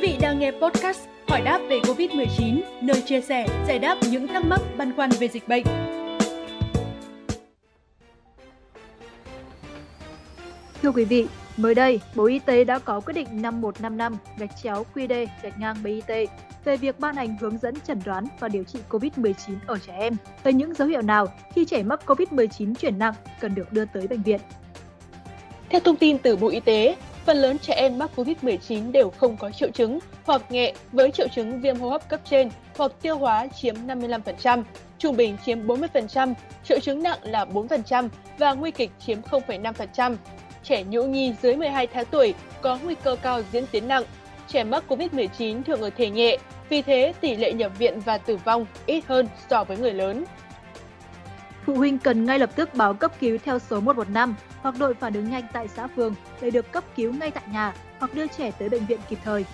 vị đang nghe podcast Hỏi đáp về Covid-19, nơi chia sẻ, giải đáp những thắc mắc băn khoăn về dịch bệnh. Thưa quý vị, mới đây, Bộ Y tế đã có quyết định 5155 gạch chéo QD gạch ngang BIT về việc ban hành hướng dẫn chẩn đoán và điều trị COVID-19 ở trẻ em về những dấu hiệu nào khi trẻ mắc COVID-19 chuyển nặng cần được đưa tới bệnh viện. Theo thông tin từ Bộ Y tế, phần lớn trẻ em mắc COVID-19 đều không có triệu chứng hoặc nhẹ với triệu chứng viêm hô hấp cấp trên hoặc tiêu hóa chiếm 55%, trung bình chiếm 40%, triệu chứng nặng là 4% và nguy kịch chiếm 0,5%. Trẻ nhũ nhi dưới 12 tháng tuổi có nguy cơ cao diễn tiến nặng. Trẻ mắc COVID-19 thường ở thể nhẹ, vì thế tỷ lệ nhập viện và tử vong ít hơn so với người lớn. Phụ huynh cần ngay lập tức báo cấp cứu theo số 115 hoặc đội phản ứng nhanh tại xã phường để được cấp cứu ngay tại nhà hoặc đưa trẻ tới bệnh viện kịp thời.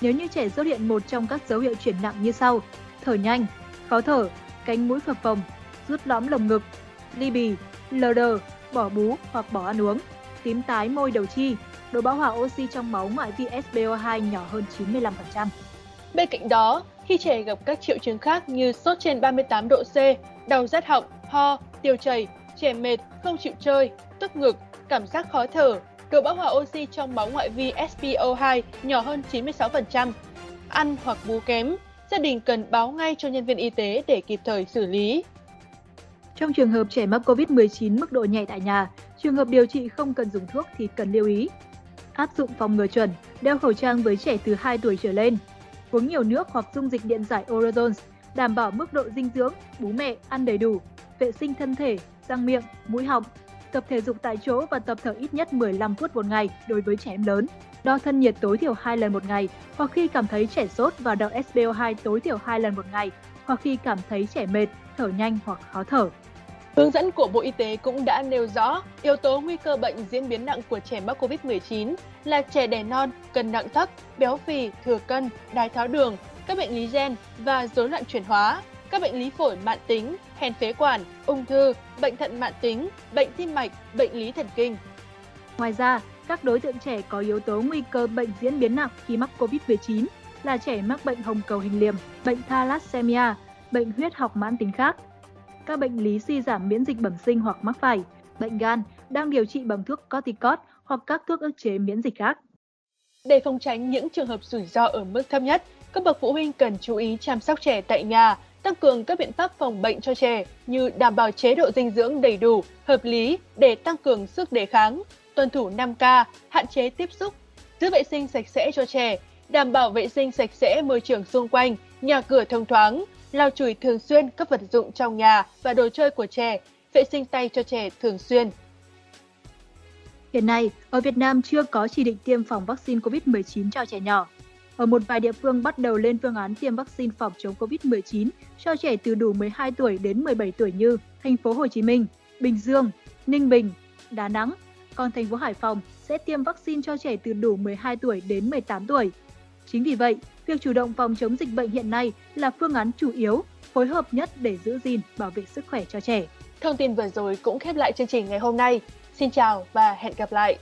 Nếu như trẻ xuất hiện một trong các dấu hiệu chuyển nặng như sau: thở nhanh, khó thở, cánh mũi phập phồng, rút lõm lồng ngực, ly bì, lờ đờ, bỏ bú hoặc bỏ ăn uống, tím tái môi đầu chi, độ bão hòa oxy trong máu ngoại vi SpO2 nhỏ hơn 95%. Bên cạnh đó, khi trẻ gặp các triệu chứng khác như sốt trên 38 độ C, đau rát họng, ho, tiêu chảy, trẻ mệt, không chịu chơi, tức ngực, cảm giác khó thở, độ bão hòa oxy trong máu ngoại vi SpO2 nhỏ hơn 96%, ăn hoặc bú kém, gia đình cần báo ngay cho nhân viên y tế để kịp thời xử lý. Trong trường hợp trẻ mắc COVID-19 mức độ nhẹ tại nhà, trường hợp điều trị không cần dùng thuốc thì cần lưu ý. Áp dụng phòng ngừa chuẩn, đeo khẩu trang với trẻ từ 2 tuổi trở lên, uống nhiều nước hoặc dung dịch điện giải Orozones, đảm bảo mức độ dinh dưỡng, bú mẹ ăn đầy đủ, vệ sinh thân thể, răng miệng, mũi họng, tập thể dục tại chỗ và tập thở ít nhất 15 phút một ngày đối với trẻ em lớn. Đo thân nhiệt tối thiểu 2 lần một ngày hoặc khi cảm thấy trẻ sốt và đo SpO2 tối thiểu 2 lần một ngày hoặc khi cảm thấy trẻ mệt, thở nhanh hoặc khó thở. Hướng dẫn của Bộ Y tế cũng đã nêu rõ yếu tố nguy cơ bệnh diễn biến nặng của trẻ mắc COVID-19 là trẻ đẻ non, cân nặng thấp, béo phì, thừa cân, đái tháo đường, các bệnh lý gen và rối loạn chuyển hóa, các bệnh lý phổi mãn tính, hèn phế quản, ung thư, bệnh thận mãn tính, bệnh tim mạch, bệnh lý thần kinh. Ngoài ra, các đối tượng trẻ có yếu tố nguy cơ bệnh diễn biến nặng khi mắc COVID-19 là trẻ mắc bệnh hồng cầu hình liềm, bệnh thalassemia, bệnh huyết học mãn tính khác, các bệnh lý suy giảm miễn dịch bẩm sinh hoặc mắc phải, bệnh gan đang điều trị bằng thuốc corticoid hoặc các thuốc ức chế miễn dịch khác. Để phòng tránh những trường hợp rủi ro ở mức thấp nhất, các bậc phụ huynh cần chú ý chăm sóc trẻ tại nhà, tăng cường các biện pháp phòng bệnh cho trẻ như đảm bảo chế độ dinh dưỡng đầy đủ, hợp lý để tăng cường sức đề kháng, tuân thủ 5K, hạn chế tiếp xúc, giữ vệ sinh sạch sẽ cho trẻ, đảm bảo vệ sinh sạch sẽ môi trường xung quanh, nhà cửa thông thoáng, lau chùi thường xuyên các vật dụng trong nhà và đồ chơi của trẻ, vệ sinh tay cho trẻ thường xuyên. Hiện nay, ở Việt Nam chưa có chỉ định tiêm phòng vaccine COVID-19 cho trẻ nhỏ. Ở một vài địa phương bắt đầu lên phương án tiêm vaccine phòng chống COVID-19 cho trẻ từ đủ 12 tuổi đến 17 tuổi như thành phố Hồ Chí Minh, Bình Dương, Ninh Bình, Đà Nẵng. Còn thành phố Hải Phòng sẽ tiêm vaccine cho trẻ từ đủ 12 tuổi đến 18 tuổi. Chính vì vậy, việc chủ động phòng chống dịch bệnh hiện nay là phương án chủ yếu, phối hợp nhất để giữ gìn, bảo vệ sức khỏe cho trẻ. Thông tin vừa rồi cũng khép lại chương trình ngày hôm nay. Xin chào và hẹn gặp lại!